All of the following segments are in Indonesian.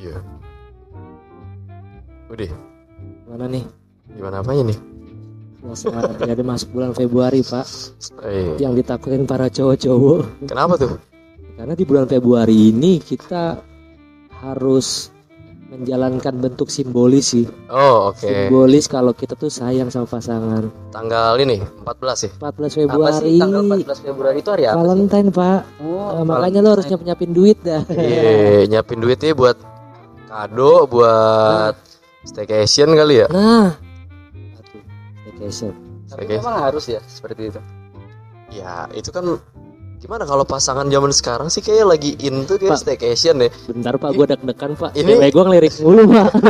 Iya. Udah, Mana nih? gimana apanya nih? Masa jadi masuk bulan Februari pak Eh, Yang ditakutin para cowok-cowok kenapa tuh? Karena di bulan Februari ini kita harus menjalankan bentuk simbolis sih Oh, oke. Simbolis kalau kita tuh sayang sama pasangan Tanggal ini 14 ya? 14 Apa Februari sih tanggal 14 Februari itu hari apa? sih? Valentine pak Oh, Eh, Makanya lo harus nyiapin duit dah Iya, nyiapin duitnya buat kado, buat staycation kali ya? Nah Aduh, Vacation Tapi Oke. memang harus ya seperti itu. Ya, itu kan gimana kalau pasangan zaman sekarang sih kayak lagi in tuh kayak Pak. staycation deh. Bentar pak gue deg-degan pak Ini- Cewek gue ngelirik mulu pak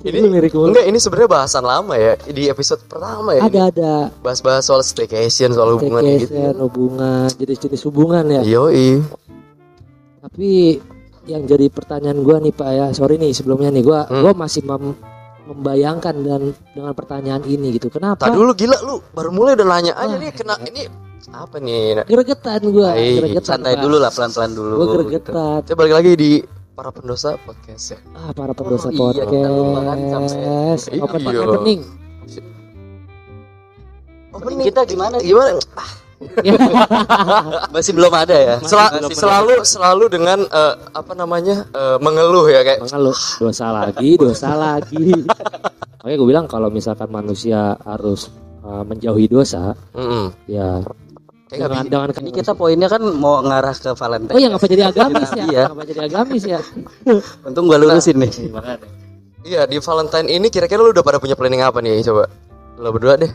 Ini Ini ngelirik mulu enggak ini sebenarnya bahasan lama ya di episode pertama ya. Ada ini. ada Bahas-bahas soal staycation, soal hubungan gitu. Staycation, hubungan jenis-jenis hubungan ya Yoi. Tapi yang jadi pertanyaan gua nih Pak ya, sorry nih sebelumnya nih gua Hmm. gua masih mem- membayangkan dan dengan pertanyaan ini gitu. Kenapa? Tak dulu gila lu baru mulai udah nanya aja nih kena ini apa nih? Gregetan gua, Hai, gregetan. Santai dulu lah pelan-pelan dulu. Gua gitu. gregetan. Kita balik lagi di para pendosa podcast ya. Ah, para pendosa Oh, iya, kita lupa kan podcast. sampai- Open Iya. opening. Opening kita gimana? Gimana? Ah, Masih belum ada ya. sel- Masih selalu selalu dengan eh, apa namanya eh, mengeluh ya kayak Mengeluh, dosa lagi, dosa lagi. Oke, gue bilang kalau misalkan manusia harus uh, menjauhi dosa, Mm-mm. ya Kayak dengan, dengan Ini kita poinnya kan mau ngarah ke Valentine. Oh ya ngapa jadi agamis ya? Iya. Ngapa jadi agamis ya? Untung gua lurusin nih. Iya di Valentine ini kira-kira lu udah pada punya planning apa nih coba? Lo berdua deh.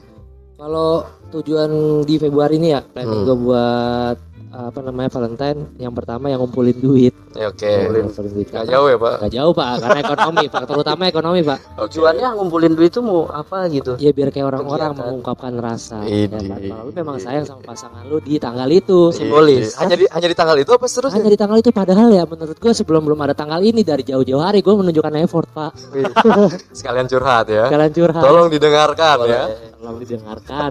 Kalau tujuan di Februari ini ya, planning Hmm. gue buat apa namanya Valentine, yang pertama yang ngumpulin duit. Ya, Oke. Ngumpulin duit. Nggak jauh ya pak? Nggak jauh pak, karena ekonomi pak, terutama ekonomi pak. Tujuannya ngumpulin duit itu mau apa gitu? Ya biar kayak orang-orang mengungkapkan rasa. Ini. Ya, kan? Kalau lu memang sayang sama pasangan lu di tanggal itu. Simbolis. Hanya di hanya di tanggal itu apa seterusnya? Hanya di tanggal itu padahal ya menurut gue sebelum belum ada tanggal ini dari jauh-jauh hari gue menunjukkan effort pak. Sekalian curhat ya. Kalian curhat. Tolong didengarkan ya. Tolong didengarkan.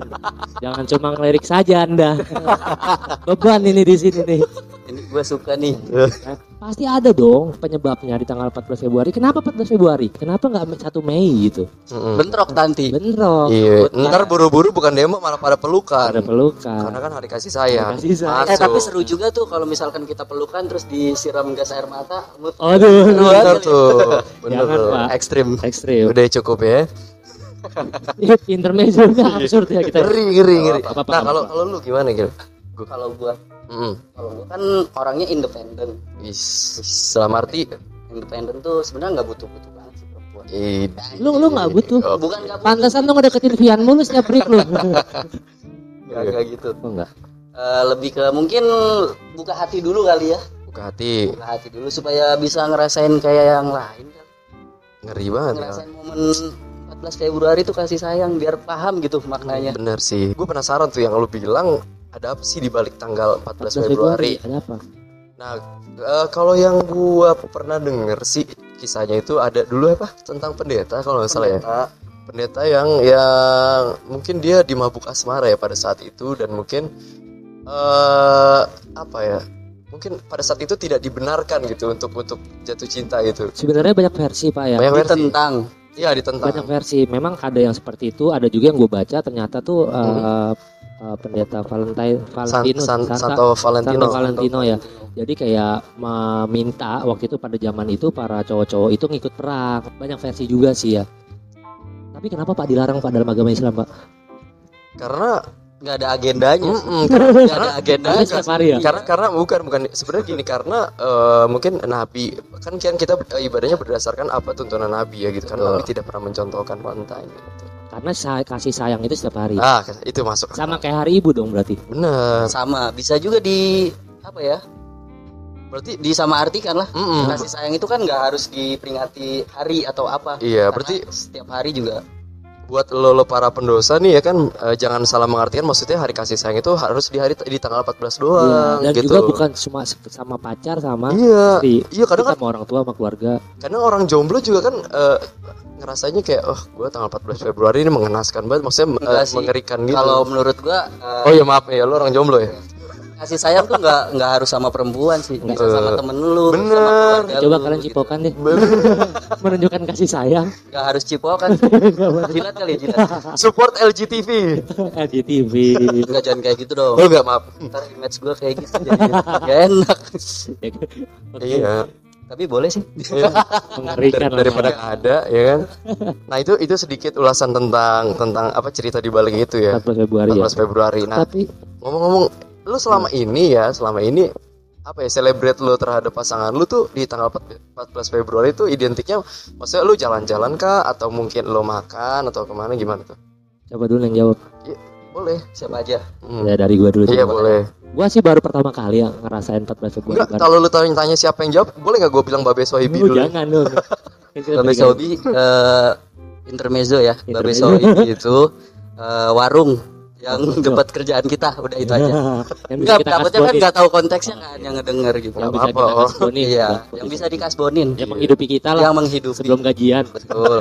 Jangan cuma ngelirik saja anda. Beban ini di sini nih. Ini gua suka nih. Pasti ada dong penyebabnya di tanggal 14 Februari. Kenapa 14 Februari? Kenapa nggak 1 Mei gitu? Mm-mm. Bentrok Tanti. Bentrok. Iya. Ntar buru-buru bukan demo malah pada pelukan. Ada pelukan. Karena kan hari kasih sayang. Hari kasih sayang. Eh tapi seru juga tuh kalau misalkan kita pelukan terus disiram gas air mata. mood- Aduh, Bener tuh. Bener Jangan, tuh. Pak. Ekstrim. ekstrim. Udah cukup ya. Intermezzonya absurd ya kita. Ngeri ngeri ngeri. Nah apa, kalau kalau lu gimana Gil? Kalau gua Mm-mm. kalau gua kan orangnya independen. Is, dalam arti Independen tuh sebenarnya nggak butuh-butuh banget sih perempuan. eh, Lu lu nggak butuh. Oh, Bukan nggak butuh. Pantesan lu ngedeketin Vian mulu setiap break lu. Nggak nggak gitu. Oh enggak. Eh, lebih ke mungkin buka hati dulu kali ya. buka hati. Buka hati dulu supaya bisa ngerasain kayak yang lain kan. Ngeri banget ya. Ngerasain momen 14 Februari tuh kasih sayang biar paham gitu maknanya. Bener sih. Gue penasaran tuh yang lu bilang ada apa sih di balik tanggal 14 Februari? Ada apa? Nah, eh, kalau yang gua pernah denger sih kisahnya itu ada dulu apa tentang pendeta kalau nggak salah ya. Pendeta. Yang yang mungkin dia dimabuk asmara ya pada saat itu dan mungkin eh apa ya? Mungkin pada saat itu tidak dibenarkan gitu untuk untuk jatuh cinta gitu. Sebenarnya banyak versi pak ya. Banyak versi. Ditentang. Iya ditentang. Banyak versi. Memang ada yang seperti itu. Ada juga yang gue baca ternyata tuh eh, eh, pendeta Valentine Hmm. San, Valentino San- Santa- Santo Valentino. Santo Valentino ya. Jadi kayak meminta waktu itu pada zaman itu para cowok-cowok itu ngikut perang. Banyak versi juga sih ya. Tapi kenapa Pak dilarang Pak dalam agama Islam Pak? Karena nggak ada agendanya. mm-mm, Nggak ada agendanya. Ada setiap hari ya. karena karena bukan bukan sebenarnya gini karena eh, mungkin nabi kan kan kita eh, ibadahnya berdasarkan apa tuntunan nabi ya gitu kan nabi tidak pernah mencontohkan Valentine gitu. Karena saya kasih sayang itu setiap hari. ah itu masuk Sama kayak hari ibu dong berarti. bener Sama bisa juga di apa ya? berarti Di sama artikan lah. Mm-mm. Kasih sayang itu kan nggak harus diperingati hari atau apa. iya Karena berarti setiap hari juga buat lo, lo para pendosa nih ya kan eh, jangan salah mengartikan maksudnya hari kasih sayang itu harus di hari di tanggal 14 doang Iya, Dan gitu juga bukan cuma sama pacar sama iya istri. iya kadang kan sama orang tua sama keluarga. kadang orang jomblo juga kan eh, ngerasanya kayak oh gue tanggal 14 Februari ini mengenaskan banget maksudnya sih. mengerikan gitu. Kalau menurut gua eh, oh iya maaf ya lo orang jomblo ya? kasih sayang tuh nggak nggak harus sama perempuan sih. Bisa sama temen lu Bener. sama keluarga Coba lu, kalian gitu. cipokan deh. Menunjukkan kasih sayang. nggak harus cipokan jilat kali ya jilat. Support LGTV LGTV. nggak jangan kayak gitu dong. Oh enggak maaf. Ntar image gue kayak gitu jadi nggak enak. Iya tapi boleh sih. Mengerikan Dar- daripada nggak ada ya kan? Nah itu itu sedikit ulasan tentang tentang apa cerita di balik itu ya. 14 Februari ya. 14 Februari. Nah Tapi ngomong-ngomong lu selama ini ya selama ini apa ya celebrate lu terhadap pasangan lu tuh di tanggal 14 Februari itu identiknya maksudnya lu jalan-jalan kah? Atau mungkin lu makan atau ke mana gimana tuh? Coba dulu yang jawab. boleh. Siapa aja? Hmm. Ya dari gua dulu. iya boleh Gua sih baru pertama kali ya ngerasain 14 Februari. enggak kalau lu tanya-tanya siapa yang jawab boleh nggak gue bilang Babe Sohibi Lu dulu jangan dong. Babe Sobi eh, intermezzo ya Babe Intermezzo. Sobi itu eh, warung yang dekat kerjaan kita udah itu aja. Kita takutnya kan nggak tahu konteksnya kan yang ngedenger gitu. Yang Nggak bisa kita oh. iya yang bisa dikasbonin Yang menghidupi kita lah. Yang menghidupi. Sebelum gajian. betul.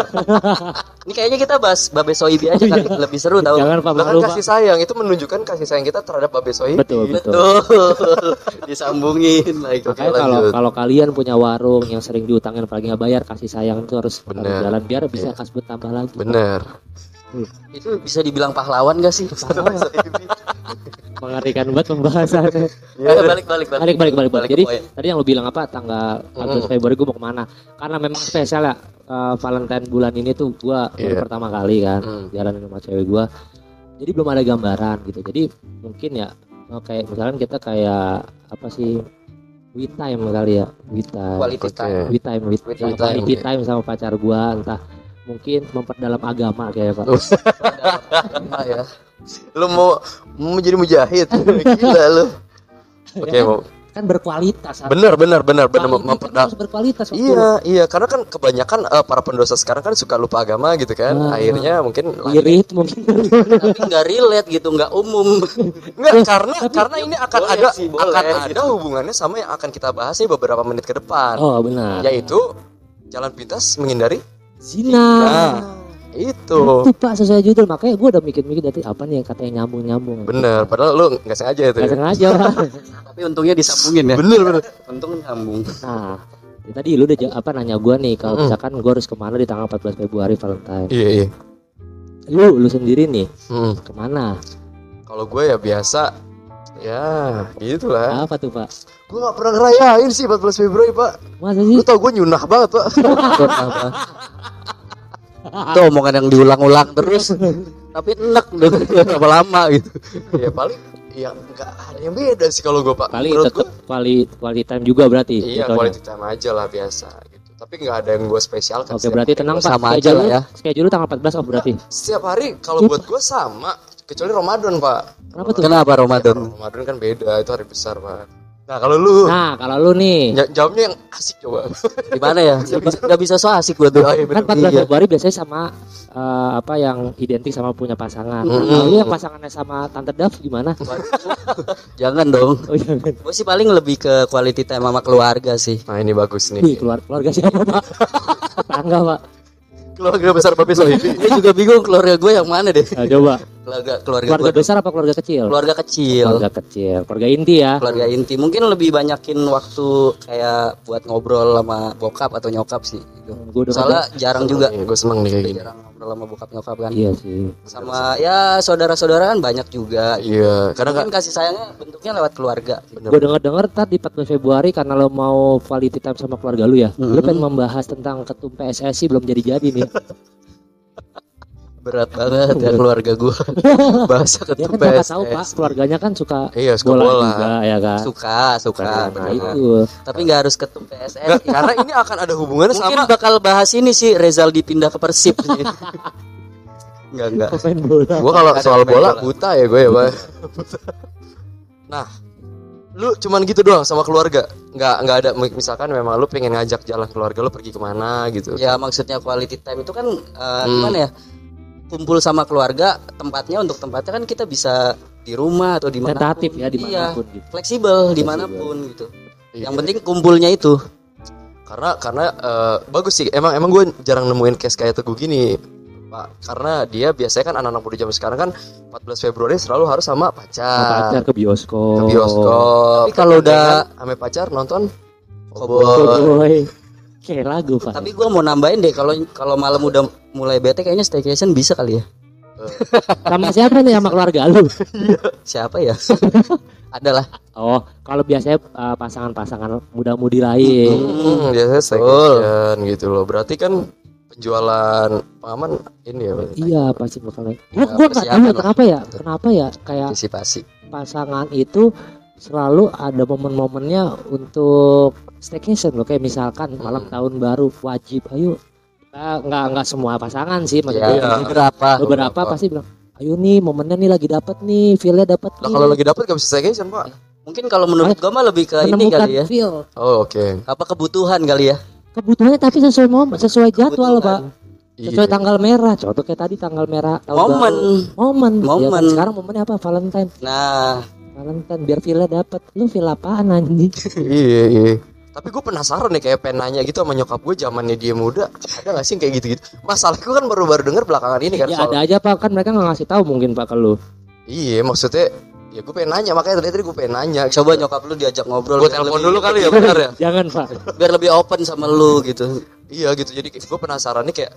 Ini kayaknya kita bahas Babe Soibi aja kali. Lebih seru tahu? Jangan Pak Pak. kasih sayang itu menunjukkan kasih sayang kita terhadap Babe Sohibi Betul, betul. disambungin lagi Makanya kalau kalau kalian punya warung yang sering diutangin apalagi nggak bayar kasih sayang itu harus jalan biar bisa Iya. kasbut tambah lagi. bener itu bisa dibilang pahlawan gak sih Mengerikan banget pembahasannya. Eh, balik balik balik balik balik balik. ke Jadi poin. tadi yang lu bilang apa tanggal 14 Februari gue mau ke mana? Karena memang spesial ya eh, Valentine bulan ini tuh gua baru Iya. pertama kali kan Hmm. jalan sama cewek gua. Jadi belum ada gambaran gitu. Jadi mungkin ya eh, kayak misalkan kita kayak apa sih we time kali ya we time. quality time we time With with time, oke. time sama pacar gua entah mungkin memperdalam agama kayak pak Ah, ya lu mau mau jadi mujahid gila lu oke kan? mau kan berkualitas bener bener bener bener memperdalam berkualitas waktu. Iya, iya, karena kan kebanyakan eh, para pendosa sekarang kan suka lupa agama gitu kan. Ah. Akhirnya mungkin irit mungkin tapi nggak relate gitu nggak umum enggak karena karena ini akan Boleh ada sih, boleh. akan ada hubungannya sama yang akan kita bahas nih beberapa menit ke depan. oh benar Yaitu jalan pintas menghindari zina nah, itu. itu pak sesuai judul makanya gue udah mikir-mikir dari apa nih yang katanya nyambung nyambung Bener, padahal lu nggak sengaja itu. Gak ya. sengaja tapi untungnya disambungin ya Bener bener. untung nyambung nah ya tadi lu udah apa nanya gue nih kalau Mm-mm. misalkan gue harus ke mana di tanggal 14 Februari Valentine Iya iya. lu lu sendiri nih Hmm. ke mana Kalau gue ya biasa, ya gitulah. apa tuh pak Gue nggak pernah ngerayain sih 14 Februari pak. masa Lu sih tau gue nyunah banget pak. itu omongan yang diulang-ulang terus tapi enak dong lama-lama gitu ya paling ya nggak ada yang beda sih kalau gue pak. paling tetap quali quality time juga berarti Iya jatuhnya. quality time aja lah biasa gitu. Tapi nggak ada yang gue spesialkan. oke setiap berarti tenang pak Sama aja lah ya. schedule tanggal 14 oh berarti Setiap hari kalau buat gue sama, kecuali Ramadan pak. kenapa tuh kenapa Ramadan Ramadan kan beda, itu hari besar pak. Nah kalau lu nah kalau lu nih ja- jawabnya yang asik coba. di mana ya nggak bisa, so asik gua tuh Oh, iya, kan bener. 14 Iya. Februari biasanya sama eh, apa yang identik sama punya pasangan. Mm-mm. Kalau lu yang pasangannya sama Tante Dav gimana? jangan dong Oh jangan. gue sih paling lebih ke quality time sama keluarga sih Nah ini bagus nih. keluar keluarga siapa pak? Tetangga pak. Keluarga besar Babe Sohibi. gue juga bingung keluarga gue yang mana deh Nah, coba keluarga keluarga, keluarga gue besar apa keluarga kecil? keluarga kecil Keluarga kecil, keluarga inti ya. keluarga inti mungkin lebih banyakin waktu kayak buat ngobrol sama bokap atau nyokap sih gitu. Gue udah soalnya jarang juga gue seneng nih kayak gini. jarang ngobrol sama bokap nyokap kan Iya sih. sama ya saudara-saudara kan banyak juga Iya, karena kan mungkin kasih sayangnya bentuknya lewat keluarga Gue denger denger tadi 14 Februari karena lo mau quality time sama keluarga lu ya. Lu Mm-mm. pengen membahas tentang ketum PSSI belum jadi-jadi nih. berat banget ya keluarga gue bahasa ketum kan siapa tahu pak keluarganya kan suka iya suka bola, bola. juga ya kan. suka suka Nah, bener. itu. tapi nggak harus ketum PSS Nggak, karena ini akan ada hubungannya mungkin sama bakal bahas ini sih Rezal dipindah ke Persib nih. Enggak enggak. Pemain bola. gue kalau Ada soal bola bola. buta ya gue ya pak. nah, lu cuman gitu doang sama keluarga. Nggak nggak ada misalkan memang lu pengen ngajak jalan keluarga lu pergi ke mana gitu. Ya maksudnya quality time itu kan eh, Hmm. gimana ya? Kumpul sama keluarga, tempatnya untuk tempatnya kan kita bisa di rumah atau di mana. Tentatif ya Iya, di mana pun gitu. fleksibel di mana pun gitu. Iya. Yang penting kumpulnya itu. karena karena eh, bagus sih emang emang gue jarang nemuin case kayak teguh gini Pak. Karena dia biasanya kan anak-anak muda zaman sekarang kan 14 Februari selalu harus sama Sama pacar. pacar ke bioskop. Ke bioskop. Tapi kalau udah- sama pacar nonton Cowboy. Cowboy. Kayak lagu pak. Tapi gua mau nambahin deh kalau kalau malam udah mulai bete kayaknya staycation bisa kali ya. Sama siapa nih sama keluarga lu? Siapa ya? Adalah. Oh, kalau biasanya uh, pasangan-pasangan muda-mudi lain. Hmm, biasanya staycation gitu loh. Berarti kan penjualan pengaman ini ya. Iya pasti bakal. Gua Ya, gua nggak tahu persiapan ya lah. kenapa ya, kenapa ya kayak Antisipasi. pasangan itu selalu ada momen-momennya untuk staycation loh kayak misalkan malam tahun baru wajib ayo Nah, nggak nggak semua pasangan sih maksudnya Ya, beberapa. beberapa beberapa. pasti bilang ayo nih momennya nih lagi dapat nih feelnya dapat Lah kalau lagi dapat gak bisa staycation, Pak. Mungkin kalau menurut gua mah lebih ke ini kali ya. feel Oh, oke. Apa kebutuhan kali ya? kebutuhannya tapi sesuai momen sesuai jadwal Kebutuhan. pak sesuai Iya. tanggal merah contoh kayak tadi tanggal merah tahun Momen. baru. momen Ya Momen. sekarang momennya apa Valentine Nah, Valentine biar feelnya dapat lu feel apaan anjing Iya, iya. Tapi gue penasaran nih kayak pengen nanya gitu sama nyokap gue zamannya dia muda ada gak sih yang kayak gitu-gitu? Masalahku kan baru-baru denger belakangan ini kan ya soal- ada aja pak kan mereka nggak ngasih tahu mungkin pak ke lu Iya, maksudnya ya gue pengen nanya makanya tadi tadi gue pengen nanya. coba nyokap lu diajak ngobrol gue telepon dulu kali ya benar ya. jangan pak biar lebih open sama lu gitu. Iya gitu. Jadi gue penasaran nih kayak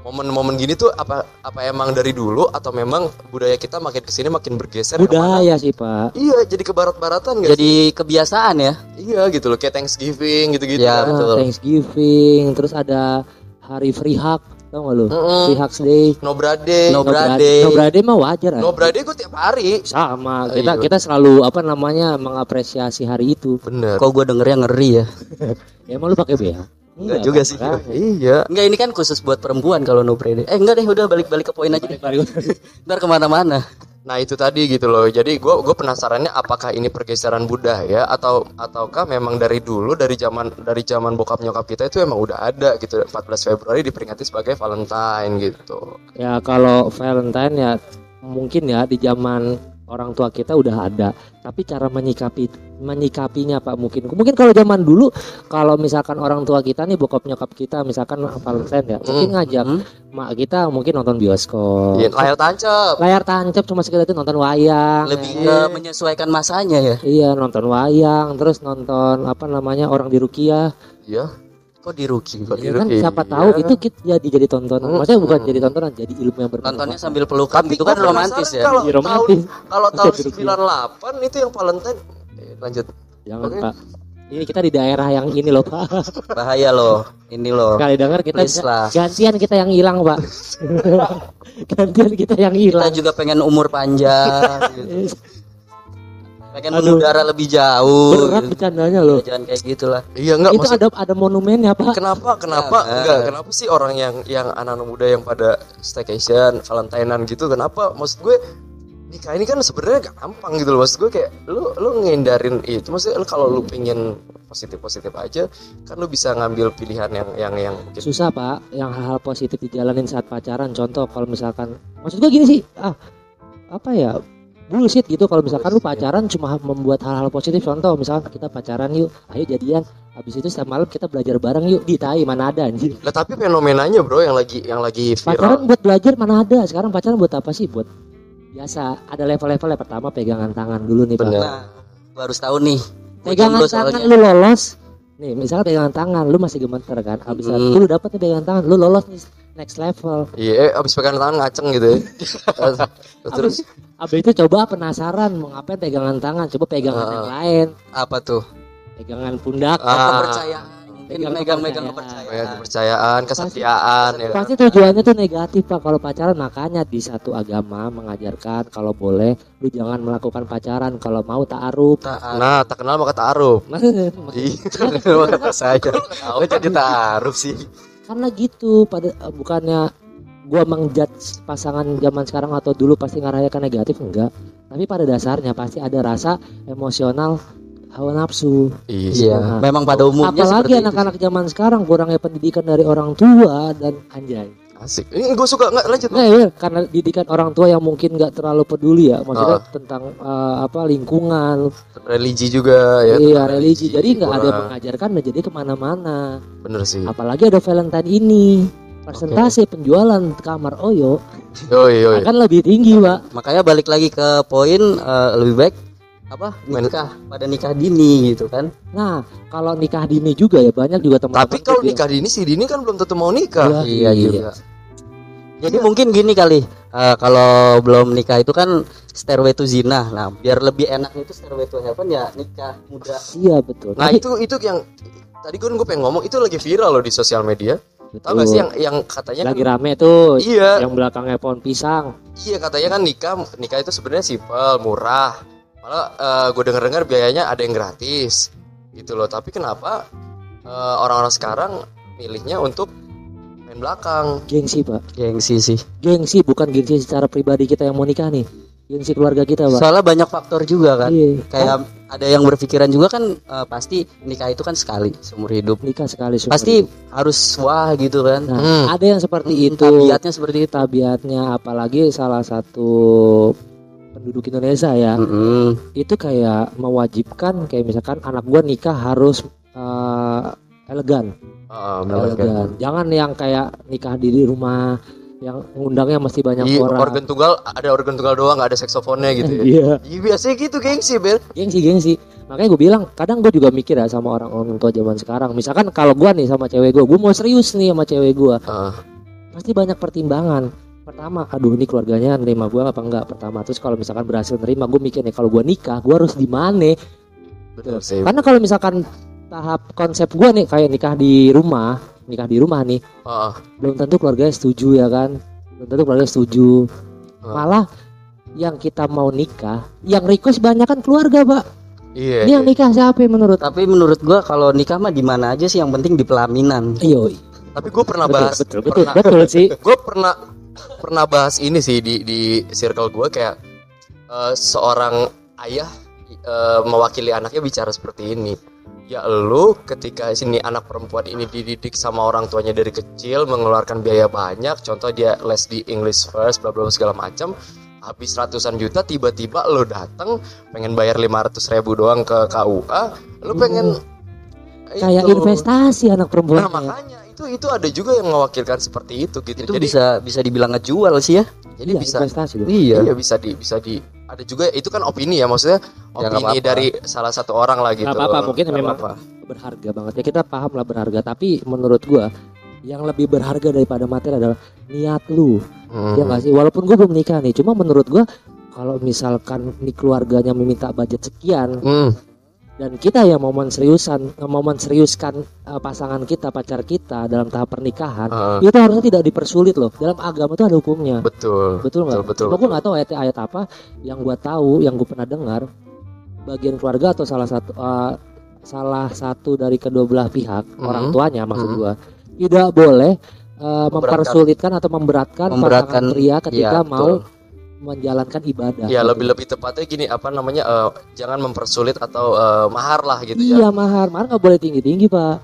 momen-momen gini tuh apa apa emang dari dulu atau memang budaya kita makin ke sini makin bergeser ke mana? budaya sih pak Iya, jadi ke barat-baratan gak sih? Jadi kebiasaan ya. Iya gitu loh kayak Thanksgiving gitu-gitu. Ya, kan. Betul. Thanksgiving terus ada hari free hug tau gak lu Mm-mm. free hugs day No brade. No No, brade. no brade mah wajar no ya. brade gue tiap hari. sama kita Iya. kita selalu apa namanya mengapresiasi hari itu Bener. Kok gua dengernya ngeri ya. ya emang lu pakai BH Enggak juga sih. makanya. Iya. Enggak ini kan khusus buat perempuan kalau no brede. Eh enggak deh udah balik-balik ke poin aja deh. Ntar ke mana-mana. Nah itu tadi gitu loh. Jadi gue gue penasarannya apakah ini pergeseran budaya atau ataukah memang dari dulu dari zaman dari zaman bokap nyokap kita itu emang udah ada gitu. 14 Februari diperingati sebagai Valentine gitu. ya kalau Valentine ya mungkin ya di zaman orang tua kita udah ada tapi cara menyikapi menyikapinya pak mungkin mungkin kalau zaman dulu kalau misalkan orang tua kita nih bokap nyokap kita misalkan Valentine ya mungkin ngajak Hmm. mak kita mungkin nonton bioskop Iya, layar tancap. layar tancap cuma sekedar itu nonton wayang Lebih ya. ke menyesuaikan masanya ya. iya nonton wayang terus nonton apa namanya orang di Rukiah Iya. Kok di rookie? Kok ya kan Rukiah? siapa tahu Iya. itu kita jadi jadi tontonan Hmm. maksudnya bukan jadi tontonan jadi ilmu yang bermanfaat Nontonnya sambil pelukan Tapi itu kan romantis ya. Kalau Iya, tahun romantis. kalau tahun Oke, Rukiah. 98 itu yang Valentine eh, lanjut. jangan Oke. pak ini kita di daerah yang ini loh pak Bahaya loh. Ini loh. Kali dengar kita Please lah. gantian kita yang hilang, Pak. gantian kita yang Kita hilang. juga pengen umur panjang gitu. Pengen Aduh. mengudara lebih jauh. Berat gitu. bercandanya loh. Jangan kayak gitulah. Iya enggak Itu maksud ada ada monumennya, Pak. Kenapa kenapa Jangan. enggak kenapa sih orang yang yang anak-anak muda yang pada staycation, Valentinean gitu kenapa maksud gue nikah ini kan sebenarnya gampang gitu loh maksud gue kayak lu lu ngindarin itu maksudnya lu kalau lu pengen positif-positif aja kan lu bisa ngambil pilihan yang yang yang mungkin Susah, Pak. Yang hal-hal positif dijalanin saat pacaran. Contoh kalau misalkan maksud gua gini sih, ah apa ya? Bullshit gitu. Kalau misalkan lu pacaran cuma membuat hal-hal positif contoh misalkan kita pacaran yuk ayo jadian. Habis itu setiap malam kita belajar bareng yuk di tai mana ada anjir Lah tapi fenomenanya bro yang lagi yang lagi pacaran viral buat belajar mana ada sekarang pacaran buat apa sih? Buat biasa ada level-level yang pertama pegangan tangan dulu nih Pak. Bener. Nah, gua harus tahu nih. Pegangan tangan lu lolos. Nih misalnya pegangan tangan lu masih gemeter kan. Habis Hmm. itu lu dapet nih pegangan tangan lu lolos nih next level Iya, eh, abis pegangan tangan ngaceng gitu ya. Terus habis itu coba penasaran mau ngapain pegangan tangan coba pegangan Ah. yang lain Apa tuh? pegangan pundak Ah. Kepercayaan. Pegang megang-megang kepercayaan. ya, kepercayaan. kesetiaan ya. pasti tujuannya tuh negatif pak kalau pacaran makanya di satu agama mengajarkan kalau boleh lu jangan melakukan pacaran kalau mau taaruf Taat. Nah, tak kenal maka taaruf. Iya, kata saya. Oh, jadi taaruf sih. Karena gitu pada eh, bukannya gua mengjudge pasangan zaman sekarang atau dulu pasti ngarayakan negatif enggak. Tapi pada dasarnya pasti ada rasa emosional hawa nafsu. Iya, Nah, memang pada umumnya seperti apalagi anak-anak zaman sekarang kurangnya pendidikan dari orang tua dan anjay Asik. Ini gue suka nggak lanjut. Nah, iya, karena didikan orang tua yang mungkin nggak terlalu peduli ya maksudnya Ah. tentang eh, apa lingkungan Religi juga ya. iya tentang religi jadi nggak ada yang mengajarkan menjadi ke mana-mana Bener sih. apalagi ada Valentine ini persentase penjualan kamar Oyo Yoi, yoi. akan lebih tinggi pak Makanya balik lagi ke poin eh, lebih baik apa Men- nikah pada nikah dini gitu kan. nah kalau nikah dini juga ya banyak juga teman-teman Tapi kalau tuh bilang, nikah dini si Dini kan belum tentu mau nikah. Iya, iya. juga. Jadi mungkin gini kali, eh, kalau belum nikah itu kan stairway to zina. Nah, biar lebih enak itu stairway to heaven ya nikah muda. iya betul Nah Tapi- itu itu yang tadi gue gue pengen ngomong itu lagi viral loh di sosial media. Tahu gak sih yang yang katanya lagi kan, rame tuh iya yang belakangnya pohon pisang iya katanya kan nikah nikah itu sebenarnya simpel murah. Malah gue denger dengar biayanya ada yang gratis gitu loh. Tapi kenapa eh, orang-orang sekarang milihnya untuk main belakang? gengsi pak Gengsi sih. gengsi bukan gengsi secara pribadi kita yang mau nikah nih gengsi keluarga kita pak Soalnya banyak faktor juga kan. iya Kayak ada yang berpikiran juga kan eh, pasti nikah itu kan sekali seumur hidup. nikah sekali seumur Pasti hidup. harus wah gitu kan. nah Hmm. ada yang seperti itu Tabiatnya seperti itu. tabiatnya apalagi salah satu penduduk Indonesia ya Mm-mm. itu kayak mewajibkan kayak misalkan anak gua nikah harus eh, elegan Kan? elegan jangan yang kayak nikah di di rumah yang ngundangnya mesti banyak Iya, orang. organ tunggal ada organ tunggal doang nggak ada saksofonnya gitu ya. iya. Iya biasanya gitu gengsi Bel. gengsi gengsi. Makanya gue bilang kadang gue juga mikir ya sama orang orang tua zaman sekarang. Misalkan kalau gua nih sama cewek gue gue mau serius nih sama cewek gua. Ah, pasti banyak pertimbangan. Pertama aduh ini keluarganya nerima gua apa enggak? Pertama terus kalau misalkan berhasil nerima gue mikir nih kalau gua nikah gua harus di mana? Betul sih. karena kalau misalkan tahap konsep gua nih kayak nikah di rumah nikah di rumah nih Ah, belum tentu keluarganya setuju ya kan belum tentu keluarga setuju Ah. malah yang kita mau nikah yang request banyak kan keluarga pak iya. ini yang iya. nikah siapa menurut Tapi menurut gua kalau nikah mah di mana aja sih yang penting di pelaminan. iyo Tapi gue pernah betul bahas, betul betul, pernah, betul sih gue pernah pernah bahas ini sih di di circle gue kayak eh, seorang ayah eh, mewakili anaknya bicara seperti ini. Ya lu ketika sini anak perempuan ini dididik sama orang tuanya dari kecil mengeluarkan biaya banyak, contoh dia les di English first, bla bla segala macam, habis ratusan juta tiba-tiba lo datang pengen bayar 500 ribu doang ke KUA, lu pengen kayak itu. investasi anak perempuan Nah makanya itu itu ada juga yang mewakilkan seperti itu gitu. Itu jadi bisa bisa dibilang ngejual sih ya. jadi iya, bisa investasi. Iya. iya bisa di bisa di ada juga itu kan opini ya maksudnya Ya, opini apa-apa. dari salah satu orang lah gitu. Apa-apa, mungkin Nggak memang apa-apa. berharga banget ya kita paham lah berharga tapi menurut gua yang lebih berharga daripada materi adalah niat lu Hmm. ya nggak sih walaupun gua belum nikah nih cuma menurut gua kalau misalkan nih keluarganya meminta budget sekian Hmm. Dan kita yang mau menseriusan mau menseriuskan eh, pasangan kita pacar kita dalam tahap pernikahan Ah, itu harusnya tidak dipersulit loh. Dalam agama itu ada hukumnya. Betul. betul nggak? Betul, Cuma gue nggak tahu ayat-ayat apa yang gua tahu yang gue pernah dengar bagian keluarga atau salah satu eh, salah satu dari kedua belah pihak Mhm. orang tuanya maksud Mhm. gua tidak boleh eh, mempersulitkan atau memberatkan, Memberatkan, pasangan pria ketika iya, mau menjalankan ibadah. Ya gitu. lebih lebih tepatnya gini apa namanya eh, jangan mempersulit atau eh, mahar lah gitu Iya ya. mahar, mahar nggak boleh tinggi tinggi pak.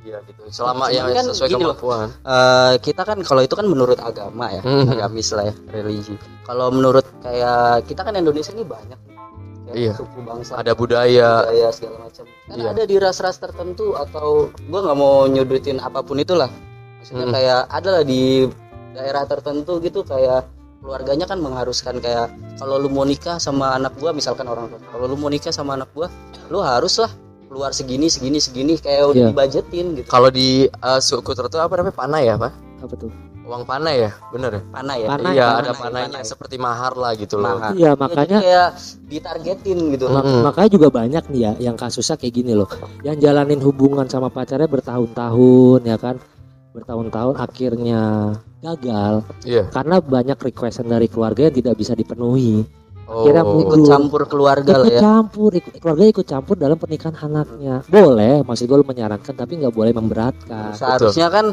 Iya gitu. Selama Cuman yang kan sesuai loh. kemampuan. Eh, kita kan kalau itu kan menurut agama ya, Mhm. agamis lah ya, religi. Kalau menurut kayak kita kan Indonesia ini banyak Iya. suku bangsa, Ada budaya. budaya segala macam. Kan Iya. ada di ras-ras tertentu atau gua nggak mau nyudutin apa pun itulah. Maksudnya Mhm. kayak ada lah di daerah tertentu gitu kayak keluarganya kan mengharuskan kayak kalau lu mau nikah sama anak gua misalkan orang tua kalau lu mau nikah sama anak gua lu harus lah keluar segini segini segini kayak udah Iya. dibajetin gitu Kalau di eh, suku tertentu apa namanya panai ya pak? Apa tuh? Uang panai ya, bener ya? panah ya Panai, iya ada panainya seperti mahar lah gitu loh. Mahar. Iya Ya, jadi makanya kayak ditargetin gitu Hmm. mak- Mm-mm. makanya juga banyak nih ya yang kasusnya kayak gini loh. Yang jalanin hubungan sama pacarnya bertahun-tahun ya kan, bertahun-tahun akhirnya gagal Iya. karena banyak requestan dari keluarga yang tidak bisa dipenuhi. Oh. Kira ikut campur keluarga lah ikut ya campur, ikut, keluarga ikut campur dalam pernikahan anaknya. Boleh, maksud gue lu menyarankan tapi nggak boleh memberatkan. seharusnya kan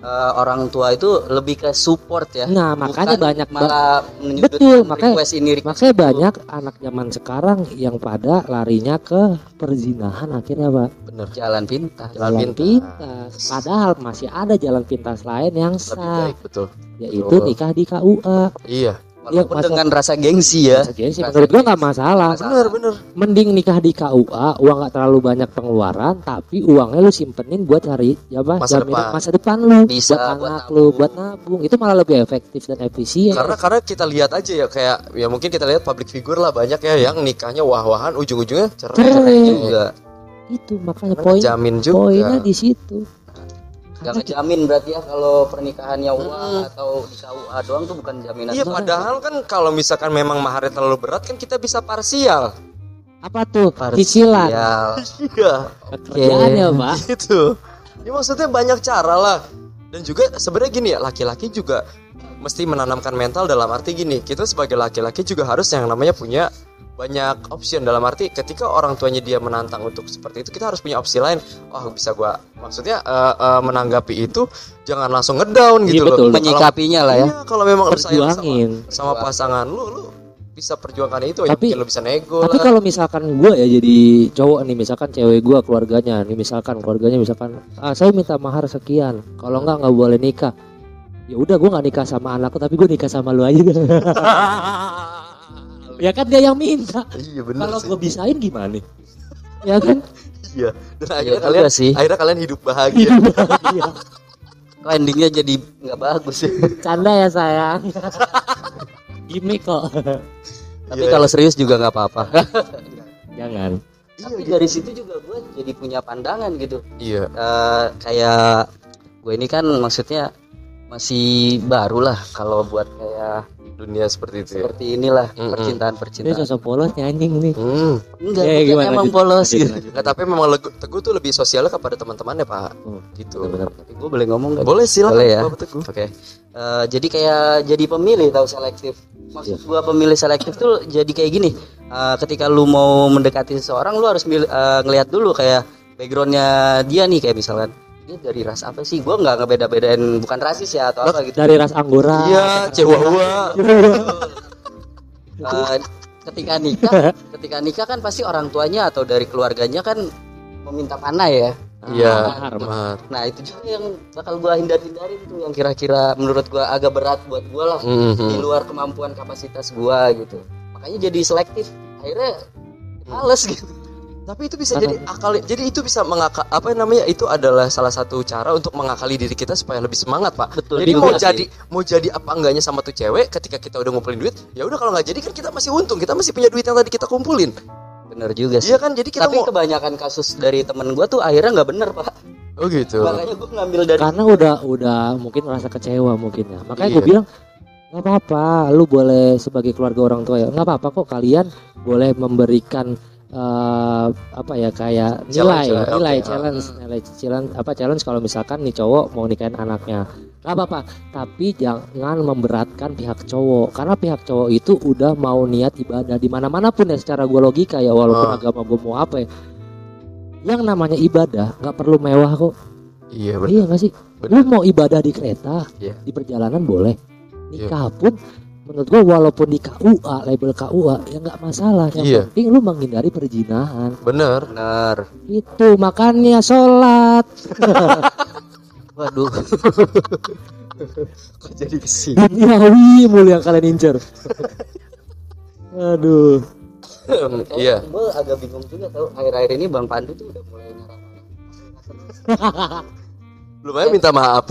eh, orang tua itu lebih ke support ya Nah, makanya Bukan banyak ba- malah Betul, makanya- request ini request makanya itu. banyak anak zaman sekarang yang pada larinya ke perzinahan akhirnya, Pak. bener. jalan pintas Jalan Jalan pintas. pintas. Padahal masih ada jalan pintas lain yang Lebih sah, baik betul. yaitu Betul. nikah di KUA. Iya. Walaupun masa- dengan rasa gengsi ya Rasa gengsi, Rasa menurut gua nggak gengsi. masalah. bener bener Mending nikah di KUA, uang nggak terlalu banyak pengeluaran, tapi uangnya lu simpenin buat cari apa? Masa depan. masa depan lu, Bisa, buat buat anak lu, buat nabung. Itu malah lebih efektif dan efisien. karena karena kita lihat aja ya kayak ya mungkin kita lihat public figure lah banyak ya yang nikahnya wah-wahan ujung-ujungnya cerai, Cerai. juga itu makanya poin jamin juga poinnya di situ. Gak ngejamin berarti ya kalau pernikahannya uang atau di KUA doang tuh bukan jaminan Iya padahal kan kalau misalkan memang maharnya terlalu berat kan kita bisa parsial. Apa tuh? Parsial. Cicilan. Iya, Kerjaannya, Pak. gitu. Ya maksudnya banyak cara lah. Dan juga sebenarnya gini ya, laki-laki juga mesti menanamkan mental dalam arti gini, kita sebagai laki-laki juga harus yang namanya punya banyak option dalam arti ketika orang tuanya dia menantang untuk seperti itu kita harus punya opsi lain wah bisa gua maksudnya eh, eh, menanggapi itu jangan langsung ngedown Iya, gitu betul. loh menyikapinya lah ya Iya, kalau memang sayang sama, Perjuangin. sama pasangan lu lu bisa perjuangkan itu ya Tapi- mungkin lu bisa nego Tapi lah kalau misalkan gue ya jadi cowok nih, misalkan cewek gue keluarganya, nih misalkan keluarganya misalkan, ah saya minta mahar sekian, kalau enggak nggak boleh nikah. Ya udah gue nggak nikah sama anakku, tapi gue nikah sama lu aja. ya kan dia yang minta. iya bener Kalau sih gue bisain gimana nih? Ya kan? iya dan Iya akhirnya juga kalian sih. akhirnya kalian hidup bahagia Iya. Kok endingnya jadi nggak bagus ya Canda ya sayang. Gimik kok. tapi Iya. kalau serius juga nggak apa-apa Jangan. tapi dari situ juga gue jadi punya pandangan gitu iya Eh, kayak gue ini kan maksudnya masih baru lah kalau buat kayak dunia seperti itu ya seperti inilah Mm-mm. percintaan Dia percintaan sosok polos nyanying nih. hmm. enggak bukan gimana, emang lanjut. polos Lanjut, gitu lanjut. Nggak, tapi memang Legu- teguh tuh lebih sosialnya kepada teman-temannya pak Hmm, gitu benar tapi gue boleh ngomong gak boleh silakan Boleh ya? Bapak teguh Oke. Eh, jadi kayak jadi pemilih tahu selektif. Maksud gua pemilih selektif tuh jadi kayak gini. Eh, ketika lu mau mendekati seseorang lu harus mil- eh, ngelihat dulu kayak backgroundnya dia nih kayak misalkan dia dari ras apa sih? Gua nggak ngebeda-bedain bukan rasis ya atau apa gitu. Dari ras anggora. iya Chihuahua Eh, ketika nikah, ketika nikah kan pasti orang tuanya atau dari keluarganya kan meminta panah ya. iya mahar, mahar Nah itu juga yang bakal gua hindar-hindarin tuh yang kira-kira menurut gua agak berat buat gua lah. di Mhm. luar kemampuan kapasitas gua gitu makanya jadi selektif akhirnya males gitu tapi itu bisa jadi akal jadi itu bisa mengakal apa namanya itu adalah salah satu cara untuk mengakali diri kita supaya lebih semangat pak. Betul jadi mau sih. jadi mau jadi apa enggaknya sama tuh cewek ketika kita udah ngumpulin duit ya udah kalau nggak jadi kan kita masih untung kita masih punya duit yang tadi kita kumpulin. Bener juga sih. Iya kan? Jadi kita tapi mau kebanyakan kasus dari temen gua tuh akhirnya nggak bener pak. Oh gitu. Makanya gua ngambil dari karena udah udah mungkin merasa kecewa mungkin ya. Makanya gue Iya. bilang nggak apa-apa lu boleh sebagai keluarga orang tua ya. Nggak apa-apa kok kalian boleh memberikan eh, apa ya kayak nilai Challenge nilai oke. challenge nilai challenge apa challenge kalau misalkan nih cowok mau nikahin anaknya nggak apa-apa tapi jangan memberatkan pihak cowok karena pihak cowok itu udah mau niat ibadah di mana-mana pun ya secara gue logika ya walaupun Ah. agama gue mau apa ya yang namanya ibadah nggak perlu mewah kok iya benar Iya gak sih? Bener. Lu mau ibadah di kereta, Iya. di perjalanan boleh. Nikah pun menurut gua walaupun di KUA, label KUA ya nggak masalah. Yang Iya. penting lu menghindari perzinahan. bener bener Itu makanya sholat waduh kok jadi ke sini duniawi mulu yang kalian incer. Aduh. iya gue agak bingung juga tau akhir-akhir ini bang Pandu tuh udah mulai ngarang lumayan minta maaf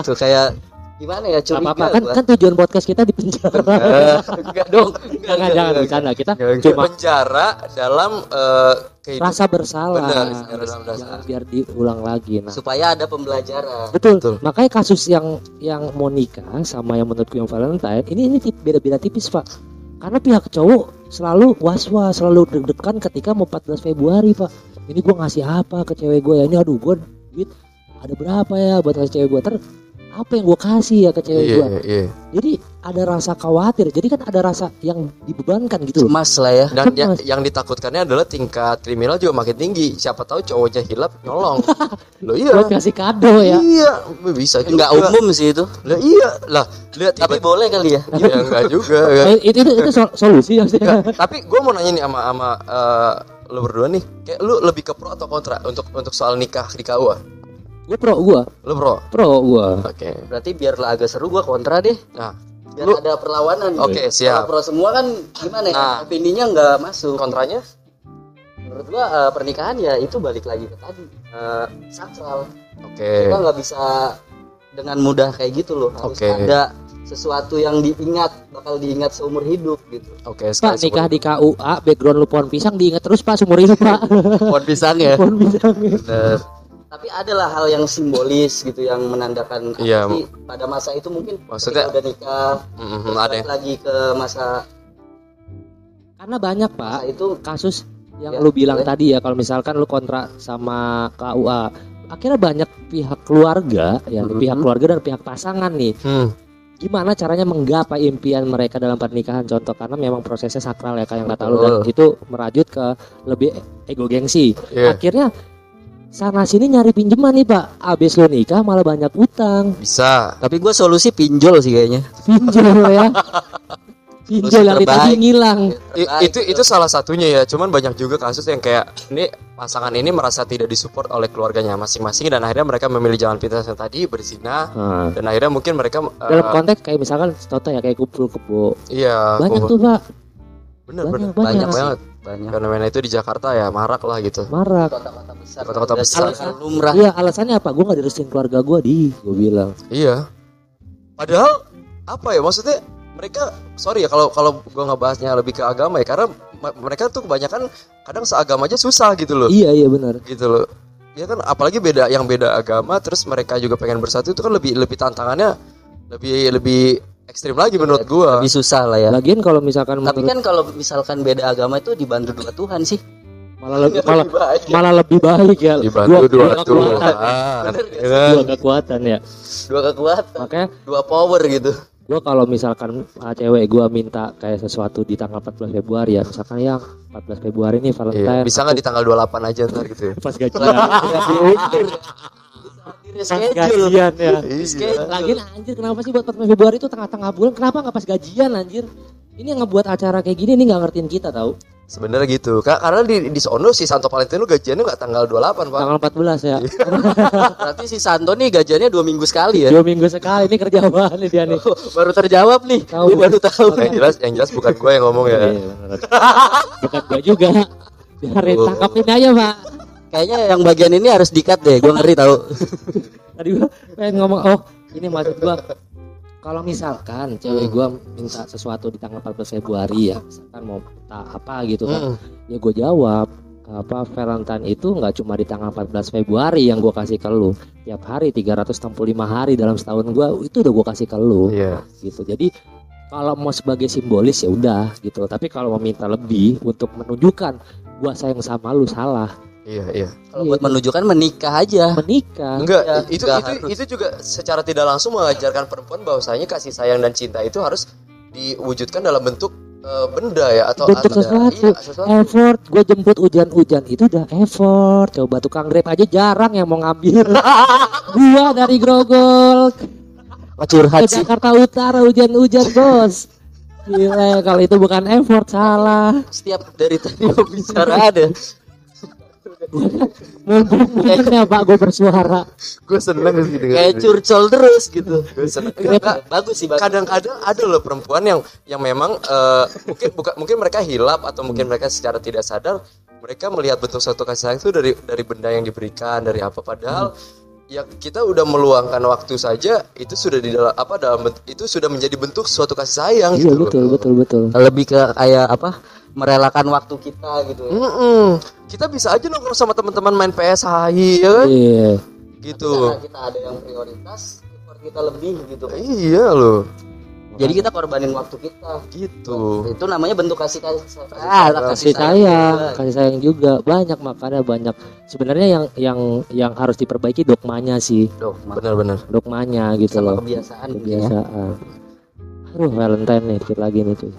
tuh kayak gimana ya curiga apa-apa kan gua. kan tujuan podcast kita di penjara. enggak dong enggak, jangan jangan bercanda kita cuma cuma penjara dalam eh, kehidupan rasa bersalah. Benar, dalam rasa- Jangan biar diulang lagi. Nah, supaya ada pembelajaran Betul. Betul. Makanya kasus yang yang Monica sama yang menurutku yang Valentine ini ini tip- beda-beda tipis pak. Karena pihak cowok selalu was-was, selalu deg-degan ketika mau 14 Februari pak. Ini gua ngasih apa ke cewek gue ya? Ini aduh gue duit ada berapa ya buat ngasih cewek gue ter apa yang gue kasih ya ke cewek iya gue. iya Jadi ada rasa khawatir. Jadi kan ada rasa yang dibebankan gitu loh. cemas lah ya dan yang, Cemas. yang ditakutkannya adalah tingkat kriminal juga makin tinggi siapa tahu cowoknya hilap nyolong lo iya Buat ngasih kado ya. iya bisa juga enggak umum sih itu lah iya lah lihat tapi tiba boleh kali ya iya enggak juga ya. Eh, itu itu, itu sol- solusi ya. Enggak, tapi gue mau nanya nih sama sama eh, lo berdua nih kayak lu lebih ke pro atau kontra untuk untuk soal nikah di KUA gue pro gue, lo pro? Pro gue. oke. Berarti biar lah agak seru gua kontra deh. Nah. Biar Lu- ada perlawanan. Oke, siap. Kalau pro semua kan gimana ya? Nah. opininya nggak masuk. Kontranya? Menurut gua eh, pernikahan ya itu balik lagi ke tadi. Eh, sakral. Oke. Kita nggak bisa dengan mudah kayak gitu loh. Harus Oke. ada sesuatu yang diingat bakal diingat seumur hidup gitu. Oke Pak sekali nikah di KUA background lu pohon pisang diingat terus Pak seumur hidup Pak. pohon pisang ya? Pohon pisang. bener tapi adalah hal yang simbolis gitu yang menandakan Iya. pada masa itu mungkin Maksudnya- udah nikah Mhm, terus ada lagi ke masa Karena banyak Pak. masa itu kasus yang Ya, lu bilang boleh. tadi ya kalau misalkan lu kontrak sama KUA akhirnya banyak pihak keluarga ya Mhm. pihak keluarga dan pihak pasangan nih. Hmm, gimana caranya menggapai impian mereka dalam pernikahan? Contoh karena memang prosesnya sakral ya kayak yang kata lu dan itu merajut ke lebih ego gengsi. Iya. Akhirnya sana sini nyari pinjaman nih pak. Abis lu nikah malah banyak utang. Bisa. Tapi gue solusi pinjol sih kayaknya. Pinjol ya. Pinjol yang ditagih ngilang. I- itu itu salah satunya ya. Cuman banyak juga kasus yang kayak ini pasangan ini merasa tidak disupport oleh keluarganya masing-masing dan akhirnya mereka memilih jalan pintas yang tadi berzina. Nah, dan akhirnya mungkin mereka dalam konteks kayak misalkan contoh ya kayak kumpul kebo. Iya banyak kumpul- tuh pak bener banyak, bener. banyak. banyak banget. Banyak. Fenomena itu di Jakarta ya marak lah gitu. Marah kota-kota besar. Kota-kota besar. sangat lumrah. Iya alasannya apa? Gue gak direstuin keluarga gue di gue bilang. Iya. Padahal apa ya maksudnya mereka sorry ya kalau kalau gue ngebahasnya lebih ke agama ya karena mereka tuh kebanyakan kadang seagama aja susah gitu loh. Iya iya benar. Gitu loh. Ya kan apalagi beda yang beda agama terus mereka juga pengen bersatu itu kan lebih lebih tantangannya lebih lebih ekstrim lagi menurut gua. lebih susah lah ya. Lagian kalau misalkan tapi menurut kan kalau misalkan beda agama itu dibantu dua Tuhan sih. Malah lebih malah baik. malah lebih baik ya. Dibantu dua kekuatan. Tuhan ya kan? dua kekuatan ya. Dua kekuatan. Makanya dua power gitu. Gue kalau misalkan ah, cewek gue minta kayak sesuatu di tanggal 14 Februari ya misalkan yang 14 Februari nih Iya, Valentine. bisa nggak di tanggal 28 aja ntar gitu ya? Pas gajian pas schedule. Gajian ya. Iya. lagian anjir kenapa sih buat 14 Februari itu tengah-tengah bulan? Kenapa nggak pas gajian anjir? Ini yang ngebuat acara kayak gini ini nggak ngertiin kita tahu sebenarnya gitu. Ka- karena di di sono si Santo Valentino gajiannya nggak tanggal 28 pak. Tanggal 14 ya. Berarti si Santo nih gajiannya dua minggu sekali ya? Dua minggu sekali ini kerja apaan nih dia nih. Baru terjawab nih. Tahu. Gua baru tahu. Yang jelas yang jelas bukan gua yang ngomong ya. Iya, bukan gue juga. Biarin Oh. tangkapin aja pak kayaknya yang bagian ini harus dikat deh gue ngeri tahu tadi gua pengen ngomong oh ini maksud gua kalau misalkan cewek gua minta sesuatu di tanggal 14 Februari ya misalkan mau minta apa gitu kan Hmm, ya gue jawab apa Valentine itu nggak cuma di tanggal 14 Februari yang gua kasih ke lu tiap hari 365 hari dalam setahun gua itu udah gua kasih ke lu. Iya. Gitu. Jadi kalau mau sebagai simbolis ya udah gitu. Tapi kalau mau minta lebih untuk menunjukkan gua sayang sama lu salah iya iya. Kalau buat menunjukkan menikah aja. Menikah. Enggak Ya, itu nggak itu harus. itu juga secara tidak langsung mengajarkan perempuan bahwasanya kasih sayang dan cinta itu harus diwujudkan dalam bentuk eh, benda ya atau Bentuk atau- sesuatu. iya, sesuatu. effort. Gue jemput hujan-hujan itu udah effort. Coba tukang grab aja jarang yang mau ngambil. Gua dari Grogol. Ke curhat sih. Jakarta Utara hujan-hujan bos. Gila kalau itu bukan effort salah. Setiap dari tadi bicara ada Mumpung ya pak gue bersuara. Gue seneng sih dengan kayak curcol terus gitu. Gue seneng. Enggak, Enggak, bagus sih kadang-kadang ada loh perempuan yang yang memang eh, mungkin bukan mungkin mereka hilap atau mungkin mereka secara tidak sadar mereka melihat bentuk suatu kasih sayang itu dari dari benda yang diberikan dari apa. Padahal ya kita udah meluangkan waktu saja itu sudah di dalam apa dalam itu sudah menjadi bentuk suatu kasih sayang Iya gitu loh. betul betul betul. Lebih ke kayak apa merelakan waktu kita gitu. Ya. Mm-mm. kita bisa aja nongkrong sama teman-teman main PS hahi ya kan? Iya. Gitu. Karena kita ada yang prioritas effort kita lebih gitu. Iya loh. Jadi kita korbanin waktu kita. Gitu. Itu namanya bentuk kasih kasih Ah, kasih sayang. Kasih sayang juga. Banyak makanya banyak. Sebenarnya yang yang yang harus diperbaiki dogmanya sih. Duh, benar-benar. Dogmanya gitu sama loh. kebiasaan gitu ya. kebiasaan. Aduh Valentine nih dikit lagi nih cuy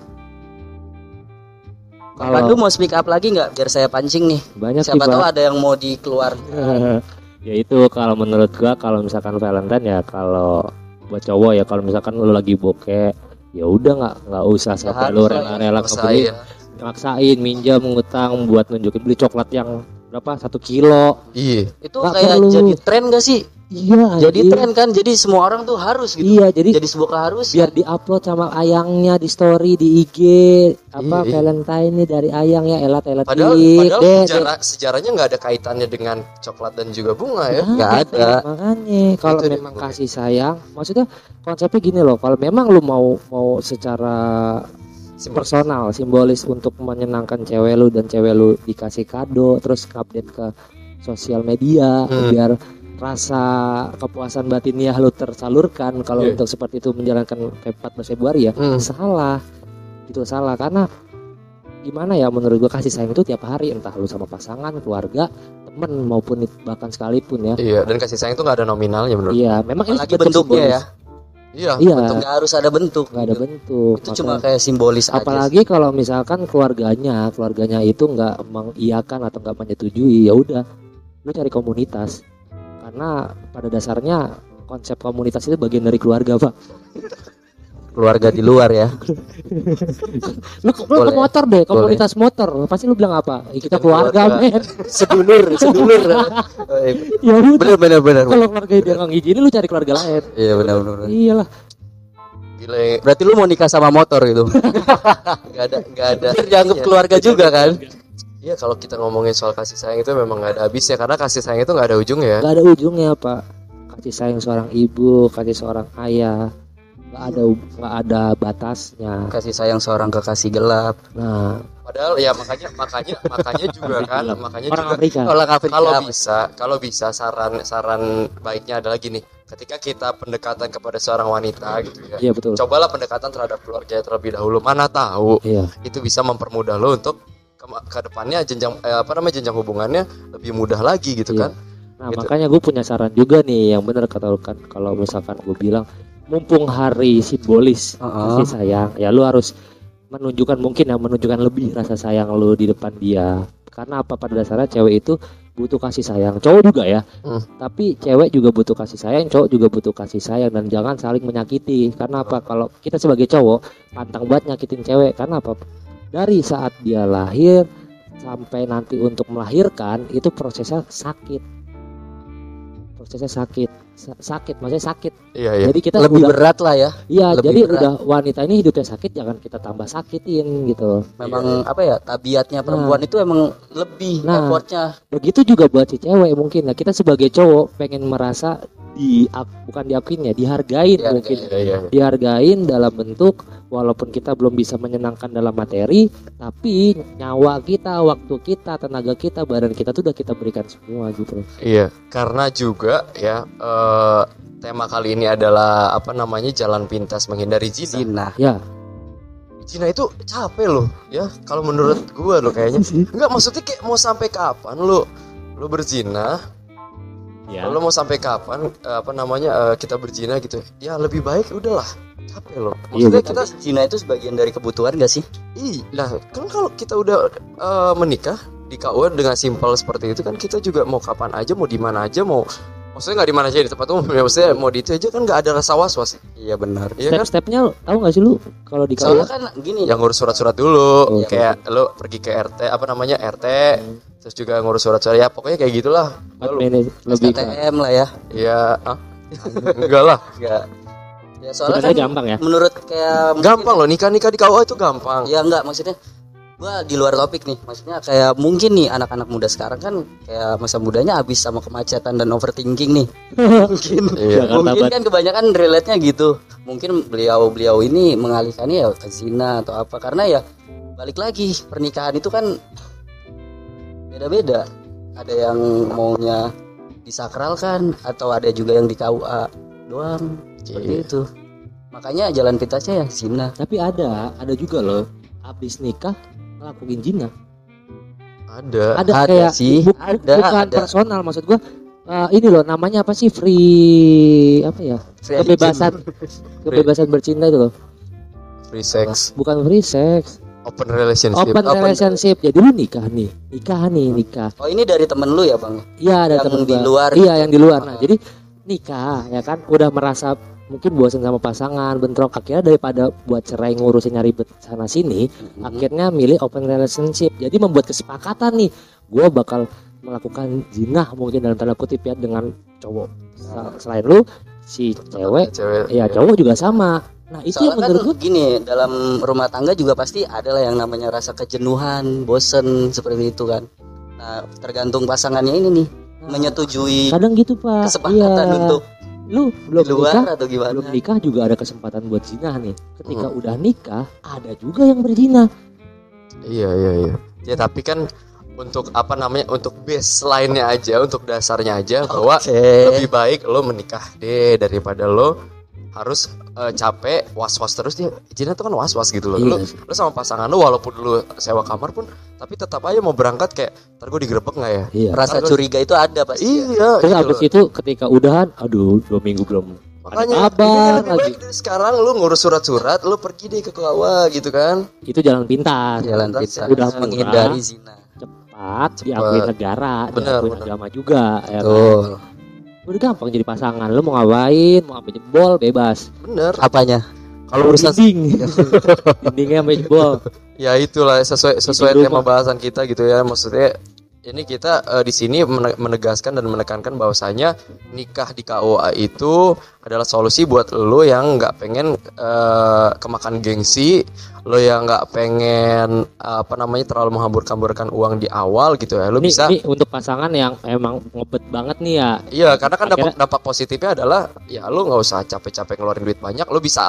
Pak Pandu mau speak up lagi nggak biar saya pancing nih? Banyak siapa tahu ada yang mau dikeluar. Ya itu kalau menurut gua kalau misalkan Valentine ya kalau buat cowok ya kalau misalkan lu lagi bokeh ya udah nggak nggak usah sampai lu rela-rela kebeli maksain. minjam ngutang buat nunjukin beli coklat yang berapa satu kilo iya itu Nggak kayak perlu. jadi tren gak sih iya jadi anjing. tren kan jadi semua orang tuh harus gitu iya jadi jadi sebuah keharusan biar diupload sama ayangnya di story di IG apa Iya, iya. Valentine nih dari ayang ya elat elat Padahal, padahal dek, sejarah, sejarahnya nggak ada kaitannya dengan coklat dan juga bunga ya. nggak Ah, ada. makanya kalau Itu memang kasih sayang maksudnya konsepnya gini loh kalau memang lu mau mau secara Personal simbolis untuk menyenangkan cewek lu dan cewek lu dikasih kado terus update ke sosial media Hmm. biar rasa kepuasan batiniah lu tersalurkan kalau Iya. untuk seperti itu menjalankan kayak 14 Februari ya Hmm. salah itu salah karena gimana ya menurut gua kasih sayang itu tiap hari entah lu sama pasangan keluarga temen maupun bahkan sekalipun ya Iya, dan kasih sayang itu nggak ada nominalnya menurut. iya memang ini apalagi bentuk bentuknya ya simbolis. Iya. iya. bentuk nggak harus ada bentuk. Nggak ada bentuk itu cuma Makanya- kayak simbolis aja apalagi kalau misalkan keluarganya keluarganya itu nggak mengiyakan atau nggak menyetujui ya udah lu cari komunitas. Karena pada dasarnya konsep komunitas itu bagian dari keluarga pak keluarga di luar ya. Lu, lu ke Boleh. motor deh komunitas motor pasti lu bilang apa? "Eh, kita keluarga men. Sedulur sedulur. Ya udah. bener bener bener. Kalau keluarga dia nggak ngizinin lu cari keluarga lain. Iya benar benar iyalah. Gila, ya. berarti lu mau nikah sama motor gitu? Nggak ada nggak ada. dianggap ininya. keluarga juga kan? Iya, kalau kita ngomongin soal kasih sayang itu memang nggak ada habisnya karena kasih sayang itu nggak ada ujungnya. ya. nggak ada ujungnya pak. Kasih sayang seorang ibu kasih seorang ayah nggak ada nggak ada batasnya. Kasih sayang seorang kekasih gelap. Nah. Padahal ya makanya makanya makanya juga kan makanya orang juga Afrika orang Afrika kalau bisa. kalau bisa saran saran baiknya adalah gini ketika kita pendekatan kepada seorang wanita gitu ya iya betul. cobalah pendekatan terhadap keluarga terlebih dahulu. Mana tahu iya. itu bisa mempermudah lo untuk ke, ke depannya jenjang eh, apa namanya jenjang hubungannya lebih mudah lagi gitu Iya. kan. Nah Gitu. makanya gue punya saran juga nih yang benar kata lu kan. Kalau misalkan gue bilang mumpung hari simbolis Heeh. kasih sayang. Ya lu harus menunjukkan mungkin ya menunjukkan lebih rasa sayang lu di depan dia. Karena apa? Pada dasarnya cewek itu butuh kasih sayang. Cowok juga ya. Hmm. tapi cewek juga butuh kasih sayang cowok juga butuh kasih sayang. Dan jangan saling menyakiti. Karena apa? Kalau kita sebagai cowok pantang banget nyakitin cewek. Karena apa? Dari saat dia lahir sampai nanti untuk melahirkan itu prosesnya sakit. Prosesnya sakit. Sa- sakit maksudnya sakit. Iya iya. Jadi kita lebih udah berat lah ya. Iya lebih jadi berat. udah wanita ini hidupnya sakit jangan kita tambah sakitin gitu. Memang apa ya tabiatnya perempuan itu emang lebih Nah. effortnya. Begitu juga buat si cewek mungkin. Nah kita sebagai cowok pengen merasa di bukan diakuin ya dihargain Dihargain. mungkin iya iya dihargain dalam bentuk walaupun kita belum bisa menyenangkan dalam materi tapi nyawa kita waktu kita tenaga kita badan kita tuh udah kita berikan semua gitu Iya, karena juga ya eh, tema kali ini adalah apa namanya jalan pintas menghindari zina. zina ya Zina itu capek loh, ya. Kalau menurut gua loh kayaknya. Enggak maksudnya kayak mau sampai kapan lu lu berzina? Ya Lu mau sampai kapan eh, apa namanya eh, kita berzina gitu? Ya lebih baik udahlah. Capek loh. Iya, Maksudnya betul. kita zina itu sebagian dari kebutuhan gak sih Ih, lah kan kalau kita udah eh, menikah di KUA dengan simpel seperti itu kan kita juga mau kapan aja, mau di mana aja, mau maksudnya nggak di mana aja di tempat umum, ya. Maksudnya mau di itu aja kan nggak ada rasa was was, iya benar. Iya kan? step-stepnya tahu nggak sih lu kalau di soalnya kan gini Yang ngurus surat-surat dulu, Oh, kayak lo pergi ke RT apa namanya RT, terus juga ngurus surat-surat ya pokoknya kayak gitulah. Lu- admin lebih. Ke SKTM lah ya. Ya, ah, enggak lah, enggak. Ya soalnya sebenarnya kan gampang ya. menurut kayak gampang loh nikah nikah di KUA itu gampang. ya enggak maksudnya gua di luar topik nih. Maksudnya kayak mungkin nih anak-anak muda sekarang kan kayak masa mudanya habis sama kemacetan dan overthinking nih. Mungkin. Iya. Jakarta mungkin kan kebanyakan relate nya gitu. Mungkin beliau beliau ini mengalihkannya ya ke zina atau apa. Karena ya balik lagi pernikahan itu kan beda-beda. Ada yang maunya disakralkan atau ada juga yang di KUA doang. Seperti Iya. itu. Makanya jalan pintasnya ya zina. Tapi ada ada juga loh. Abis nikah ngelakuin zina Ada. ada, Ada kayak sih, bu- ada, bukan ada. personal maksud gua eh, ini loh namanya apa sih free apa ya kebebasan kebebasan bercinta itu loh. Free sex, bukan free sex. Open relationship. open Open relationship. Jadi lu nikah nih nikah nih nikah. Oh ini dari temen lu ya bang? Iya ada Yang temen di gua. luar iya yang di luar. Nah Oh. jadi nikah ya kan? Udah merasa mungkin bosan sama pasangan bentrok akhirnya daripada buat cerai ngurusin nyari ribet sana sini Mhm. akhirnya milih open relationship jadi membuat kesepakatan nih gue bakal melakukan zina mungkin dalam tanda kutip ya dengan cowok selain lu si cewek cewek ya cowok juga sama nah itu yang Soalnya menurut kan gini dalam rumah tangga juga pasti ada lah yang namanya rasa kejenuhan, bosen seperti itu kan. Nah tergantung pasangannya ini nih menyetujui kadang gitu pak kesepakatan Iya. untuk lu di belum luar nikah atau gimana. belum nikah juga ada kesempatan buat zina nih ketika Hmm. udah nikah ada juga yang berzina Iya iya iya. Ya tapi kan untuk apa namanya untuk baseline-nya aja, untuk dasarnya aja bahwa Oke. lebih baik lo menikah deh daripada lo harus eh, capek was-was terus dia Zina tuh kan was-was gitu loh. Lo, Iya. lo sama pasangan lo walaupun lo sewa kamar pun tapi tetap aja mau berangkat kayak ntar gue digerebek nggak ya? iya Rasa Terus- curiga itu ada pasti. Iya. terus gitu abis loh. itu ketika udahan aduh dua minggu belum Makanya kabar iya, lagi sekarang lo ngurus surat-surat, lo pergi deh ke KUA gitu kan. itu jalan pintas Jalan pintas udah menghindari zina. cepat Cepat. diakui negara Bener, diakui bener. agama juga ya kan? Udah gampang jadi pasangan lu mau ngapain mau sampai jebol bebas Bener. Apanya? Kalau urusan dinding dindingnya sampai jebol Ya itulah sesuai sesuai tema bahasan kita gitu ya. Maksudnya ini kita eh, di sini mene- menegaskan dan menekankan bahwasanya nikah di KUA itu adalah solusi buat lo yang nggak pengen eh, kemakan gengsi, lo yang nggak pengen eh, apa namanya terlalu menghambur-hamburkan uang di awal gitu ya. Lo ini, bisa ini untuk pasangan yang emang ngebet banget nih ya Iya, karena kan dampak Akhirnya- dampak positifnya adalah ya lo nggak usah capek-capek ngeluarin duit banyak, lo bisa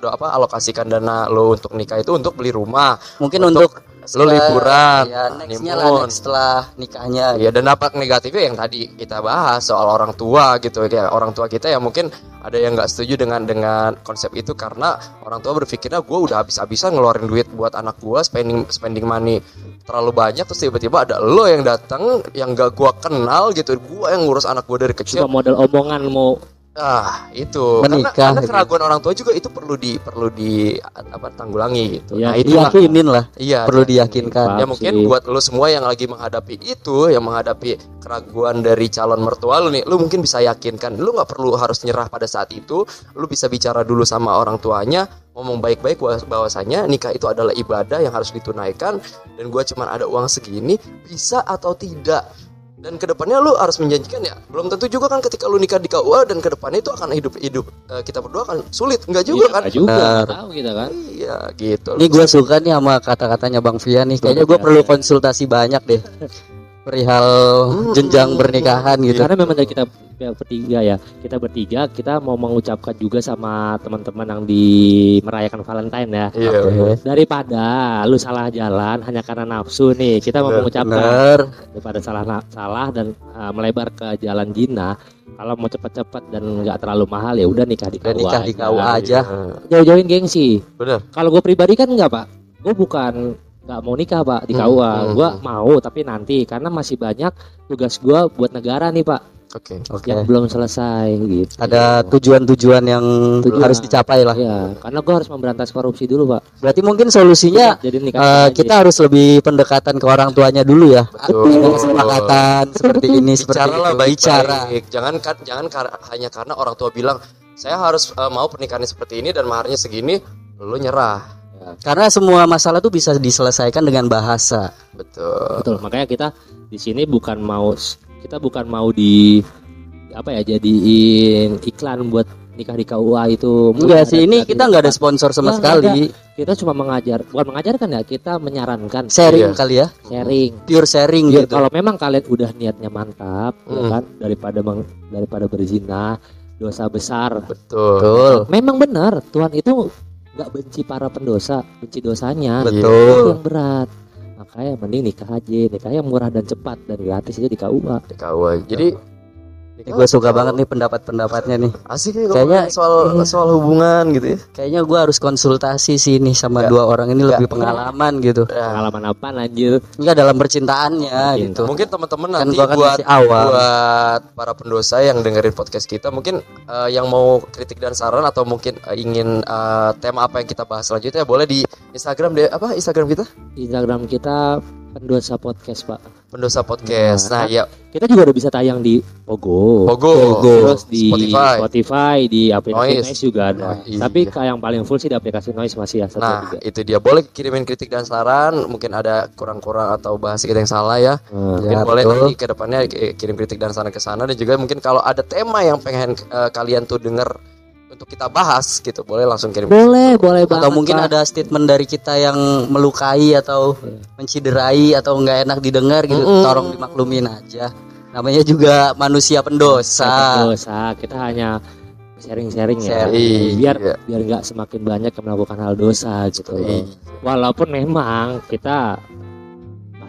do- apa alokasikan dana lo untuk nikah itu untuk beli rumah, mungkin Untuk untuk lo liburan, ya nextnya lah next setelah nikahnya Iya dan dampak negatifnya yang tadi kita bahas soal orang tua gitu. Kayak orang tua kita yang mungkin ada yang nggak setuju dengan dengan konsep itu karena orang tua berpikirnya gue udah habis-habisan ngeluarin duit buat anak gue spending spending money terlalu banyak terus tiba-tiba ada lo yang datang yang gak gue kenal gitu. Gue yang ngurus anak gue dari kecil. Cuma model omongan mau ah itu. Menikah, karena, karena gitu. keraguan orang tua juga itu perlu di perlu di apa tanggulangi gitu. Ya, nah itu diyakinin lah. Iya perlu diyakini. diyakinkan. Ya mungkin buat lo semua yang lagi menghadapi itu yang menghadapi keraguan dari calon mertua lo nih lo mungkin bisa yakinkan. Lo nggak perlu harus nyerah pada saat itu. Lo bisa bicara dulu sama orang tuanya ngomong baik-baik bahwa- bahwasanya nikah itu adalah ibadah yang harus ditunaikan. Dan gua cuman ada uang segini bisa atau tidak dan ke depannya lu harus menjanjikan ya belum tentu juga kan ketika lu nikah di KUA dan ke depannya itu akan hidup hidup eh, kita berdua akan sulit nggak juga Iya, kan nggak juga Benar. tahu kita kan iya gitu Ini gue suka nih sama kata-katanya Bang Fian nih. Kayaknya gue biasa. perlu konsultasi banyak deh. Perihal jenjang pernikahan gitu. karena memang dari kita ya, bertiga ya kita bertiga kita mau mengucapkan juga sama teman-teman yang di merayakan Valentine ya iya Oke. daripada lu salah jalan hanya karena nafsu nih kita mau Bener, mengucapkan Bener. daripada salah salah dan uh, melebar ke jalan zina kalau mau cepat-cepat dan nggak terlalu mahal ya udah nikah di KUA nikah di aja. KUA aja. jauh-jauhin gengsi bener kalau gue pribadi kan enggak pak gue bukan nggak mau nikah pak di Hmm, KUA hmm, gue hmm. mau tapi nanti karena masih banyak tugas gue buat negara nih pak oke Oke. yang belum selesai gitu Ada tujuan-tujuan yang Tujuan. harus dicapai lah. ya karena gue harus memberantas korupsi dulu pak Berarti mungkin solusinya jadi nikah eh, aja. kita harus lebih pendekatan ke orang tuanya dulu ya. Betul. Kesepakatan seperti ini, seperti bicara lah itu. baik Bicara. jangan kan jangan kar- hanya karena orang tua bilang saya harus eh, mau pernikahannya seperti ini dan maharnya segini lo nyerah Karena semua masalah tuh bisa diselesaikan dengan bahasa. betul betul makanya kita di sini bukan mau kita bukan mau di apa ya jadiin iklan buat nikah di KUA itu Enggak sih, Ada- ini ada- kita nggak ada sponsor sama Nggak, sekali. kita cuma mengajar bukan mengajarkan ya kita menyarankan Sharing Iya. kali ya, sharing pure sharing Biar gitu. kalau memang kalian udah niatnya mantap ya Hmm. kan daripada meng- daripada berzina dosa besar betul Betul. memang benar Tuhan itu nggak benci para pendosa benci dosanya. Itu Betul. yang berat. Makanya mending nikah aja. Nikah yang murah dan cepat. Dan gratis itu di KUA di KUA jadi Ini gue suka banget nih pendapat-pendapatnya nih. asik ya Kayaknya- soal soal hubungan gitu ya Kayaknya gue harus konsultasi sih nih sama Nggak. dua orang ini lebih Nggak. pengalaman gitu. Ya, pengalaman apa anjir Enggak dalam percintaannya Cinta. gitu. mungkin teman-teman Kan nanti gua kan buat awal. buat para pendosa yang dengerin podcast kita mungkin eh, yang mau kritik dan saran atau mungkin eh, ingin eh, tema apa yang kita bahas selanjutnya boleh di Instagram deh apa Instagram kita Instagram kita pendosa podcast pak pendosa podcast. Nah, ya kita juga udah bisa tayang di Pogo Pogo, terus di Spotify. Spotify, di aplikasi Noise. Noise, juga ada Nah, tapi iya. kayak yang paling full sih di aplikasi Noise masih ya Nah, tiga itu dia. Boleh kirimin kritik dan saran. Mungkin ada kurang-kurang atau bahasa kita yang salah ya. Nah, Mungkin Ya, boleh betul. nanti ke depannya ki- kirim kritik dan saran ke sana dan juga mungkin kalau ada tema yang pengen eh, kalian tuh denger untuk kita bahas gitu, boleh langsung kirim. boleh boleh banget atau mungkin Pak. ada statement dari kita yang melukai atau menciderai atau nggak enak didengar gitu Mm-mm. tolong dimaklumin aja namanya juga manusia pendosa dosa kita hanya sharing-sharing ya Sharing. biar Iya. biar nggak semakin banyak yang melakukan hal dosa gitu Iya. walaupun memang kita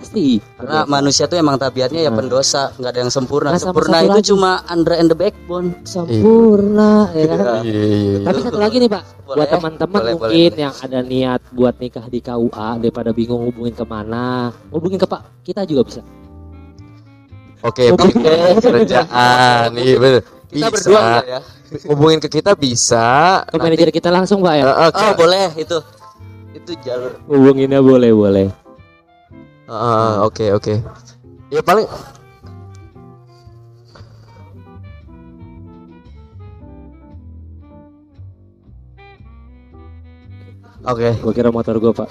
pasti karena manusia tuh emang tabiatnya ya Nah. pendosa nggak ada yang sempurna Nah, sempurna itu lagi. cuma Andra and the Backbone sempurna ya kan Iya, iya, iya. Tapi satu lagi nih Pak, buat Boleh, teman-teman boleh, mungkin boleh. yang ada niat buat nikah di KUA daripada bingung hubungin ke mana, hubungin ke Pak kita juga bisa. Oke, pakai kerjaan. Iya bener. kita Bisa. berdua ya Hubungin ke kita bisa. Ke Nanti- manajer kita langsung Pak ya. Eh, eh, oh boleh itu itu jalur Hubunginnya boleh boleh. Ah, oke oke. Ya paling Oke, Gua kira motor gua Pak.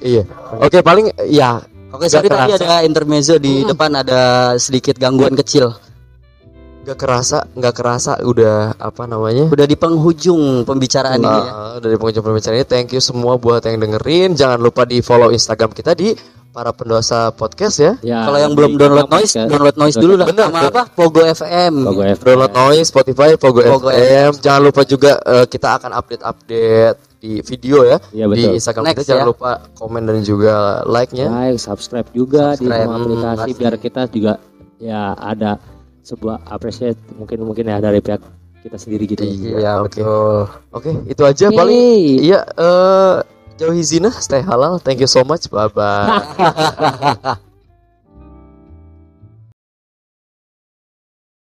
iya. Oke, paling ya Oke, sorry Nggak tadi ada intermezzo di depan ada sedikit gangguan kecil. nggak kerasa, nggak kerasa udah apa namanya? Udah di penghujung pembicaraan ini ya. Ah, dari pengunjung pembicaraan ini thank you semua buat yang dengerin. Jangan lupa di follow Instagram kita di para pendosa podcast ya. Ya. Kalau yang di belum download noise, podcast. download noise dulu lah. Bener, Sama bener. apa? Pogo FM. Pogo FM. Download Noise, Spotify, Pogo, Pogo FM. Jangan lupa juga eh, kita akan update-update di video ya Iya di betul. Instagram Next kita. Jangan ya. lupa komen dan juga like-nya. Like, subscribe juga di Subscribe, semua hmm, aplikasi biar kita juga ya ada sebuah apresiasi mungkin mungkin ya dari pihak kita sendiri gitu. Iya, oke. betul. Oke, itu aja paling. Iya, eh jauhi zina, stay halal. Thank you so much. Bye bye.